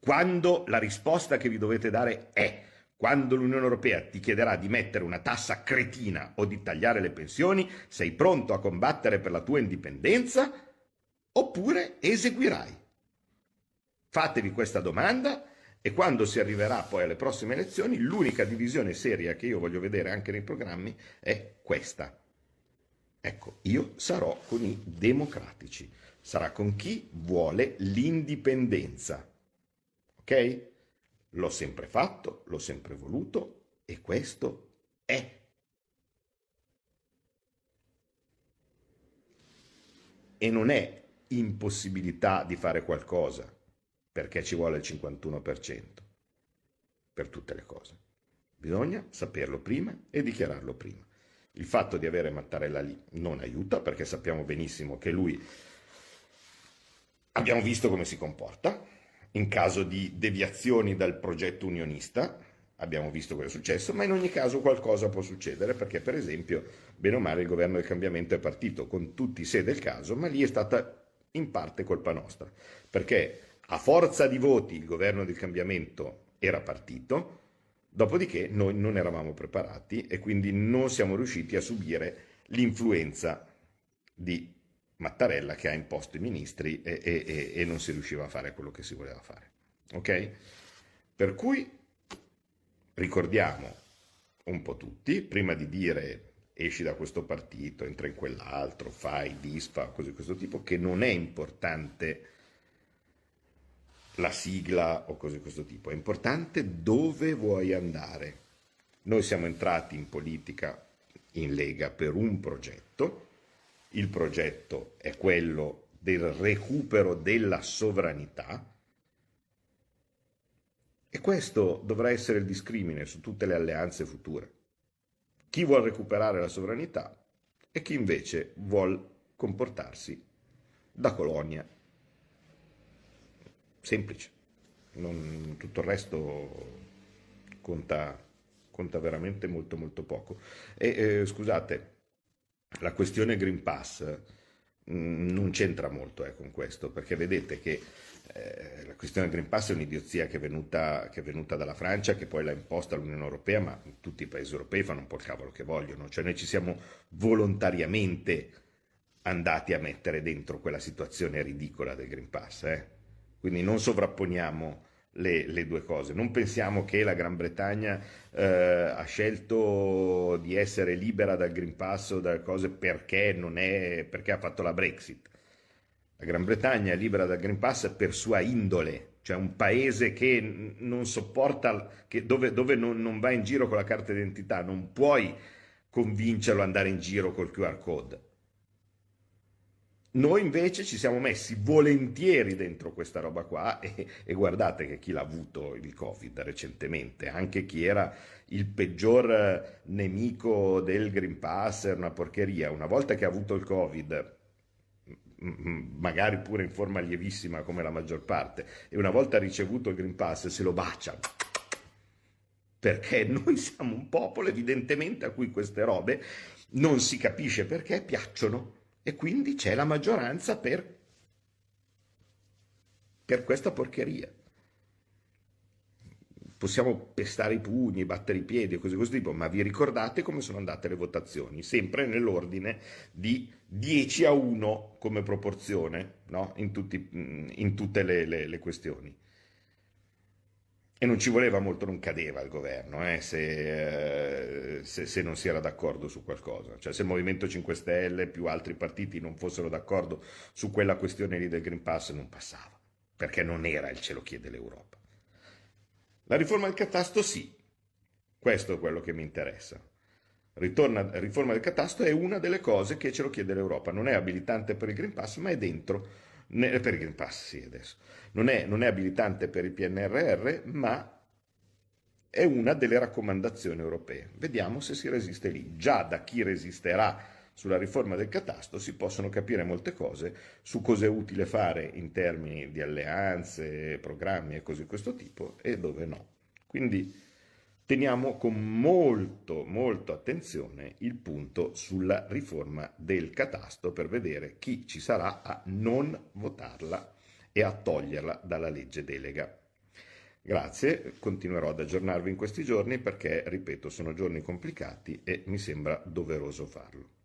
Quando la risposta che vi dovete dare è quando l'Unione Europea ti chiederà di mettere una tassa cretina o di tagliare le pensioni, sei pronto a combattere per la tua indipendenza oppure eseguirai? Fatevi questa domanda e quando si arriverà poi alle prossime elezioni, l'unica divisione seria che io voglio vedere anche nei programmi è questa. Ecco, io sarò con i democratici, sarà con chi vuole l'indipendenza. Ok? L'ho sempre fatto, l'ho sempre voluto e questo è. E non è impossibilità di fare qualcosa, perché ci vuole il 51% per tutte le cose. Bisogna saperlo prima e dichiararlo prima. Il fatto di avere Mattarella lì non aiuta perché sappiamo benissimo che lui abbiamo visto come si comporta, in caso di deviazioni dal progetto unionista abbiamo visto cosa è successo, ma in ogni caso qualcosa può succedere perché per esempio, bene o male, il governo del cambiamento è partito con tutti i sé del caso, ma lì è stata in parte colpa nostra, perché a forza di voti il governo del cambiamento era partito, dopodiché noi non eravamo preparati e quindi non siamo riusciti a subire l'influenza di Mattarella che ha imposto i ministri e, e, e non si riusciva a fare quello che si voleva fare. Ok? Per cui ricordiamo un po' tutti, prima di dire esci da questo partito, entra in quell'altro, fai, disfa, cose di questo tipo, che non è importante la sigla o cose di questo tipo, è importante dove vuoi andare. Noi siamo entrati in politica in Lega per un progetto, il progetto è quello del recupero della sovranità e questo dovrà essere il discrimine su tutte le alleanze future. Chi vuole recuperare la sovranità e chi invece vuole comportarsi da colonia. Semplice, non, tutto il resto conta, conta veramente molto molto poco. E eh, scusate, la questione Green Pass mm, non c'entra molto eh, con questo, perché vedete che eh, la questione Green Pass è un'idiozia che è, venuta, che è, venuta, dalla Francia, che poi l'ha imposta l'Unione Europea, ma tutti i paesi europei fanno un po' il cavolo che vogliono, cioè noi ci siamo volontariamente andati a mettere dentro quella situazione ridicola del Green Pass, eh? Quindi non sovrapponiamo le, le, due cose. Non pensiamo che la Gran Bretagna eh, ha scelto di essere libera dal Green Pass o dalle cose perché, è, perché ha fatto la Brexit. La Gran Bretagna è libera dal Green Pass per sua indole, cioè un paese che non sopporta, che dove, dove non, non va in giro con la carta d'identità, non puoi convincerlo ad andare in giro col QR code noi invece ci siamo messi volentieri dentro questa roba qua e, e, guardate che chi l'ha avuto il Covid recentemente, anche chi era il peggior nemico del Green Pass, era una porcheria, una volta che ha avuto il Covid, magari pure in forma lievissima come la maggior parte, e una volta ricevuto il Green Pass se lo bacia. Perché noi siamo un popolo evidentemente a cui queste robe non si capisce perché piacciono e quindi c'è la maggioranza per, per questa porcheria. Possiamo pestare i pugni, battere i piedi e cose di questo tipo, ma vi ricordate come sono andate le votazioni? Sempre nell'ordine di 10 a 1 come proporzione no? in, tutti, in, tutte le, le, le questioni. E non ci voleva molto, non cadeva il governo eh, se, eh, se, se, non si era d'accordo su qualcosa. Cioè se il Movimento 5 Stelle più altri partiti non fossero d'accordo su quella questione lì del Green Pass non passava, perché non era il ce lo chiede l'Europa. La riforma del catasto sì, questo è quello che mi interessa. Ritorna, riforma del catasto è una delle cose che ce lo chiede l'Europa, non è abilitante per il Green Pass ma è dentro per il Green Pass sì adesso, non è, non è abilitante per il PNRR, ma è una delle raccomandazioni europee. Vediamo se si resiste lì. Già da chi resisterà sulla riforma del catasto si possono capire molte cose su cosa è utile fare in termini di alleanze, programmi e cose di questo tipo e dove no. Quindi teniamo con molto, molto attenzione il punto sulla riforma del catasto per vedere chi ci sarà a non votarla e a toglierla dalla legge delega. Grazie, continuerò ad aggiornarvi in questi giorni perché, ripeto, sono giorni complicati e mi sembra doveroso farlo.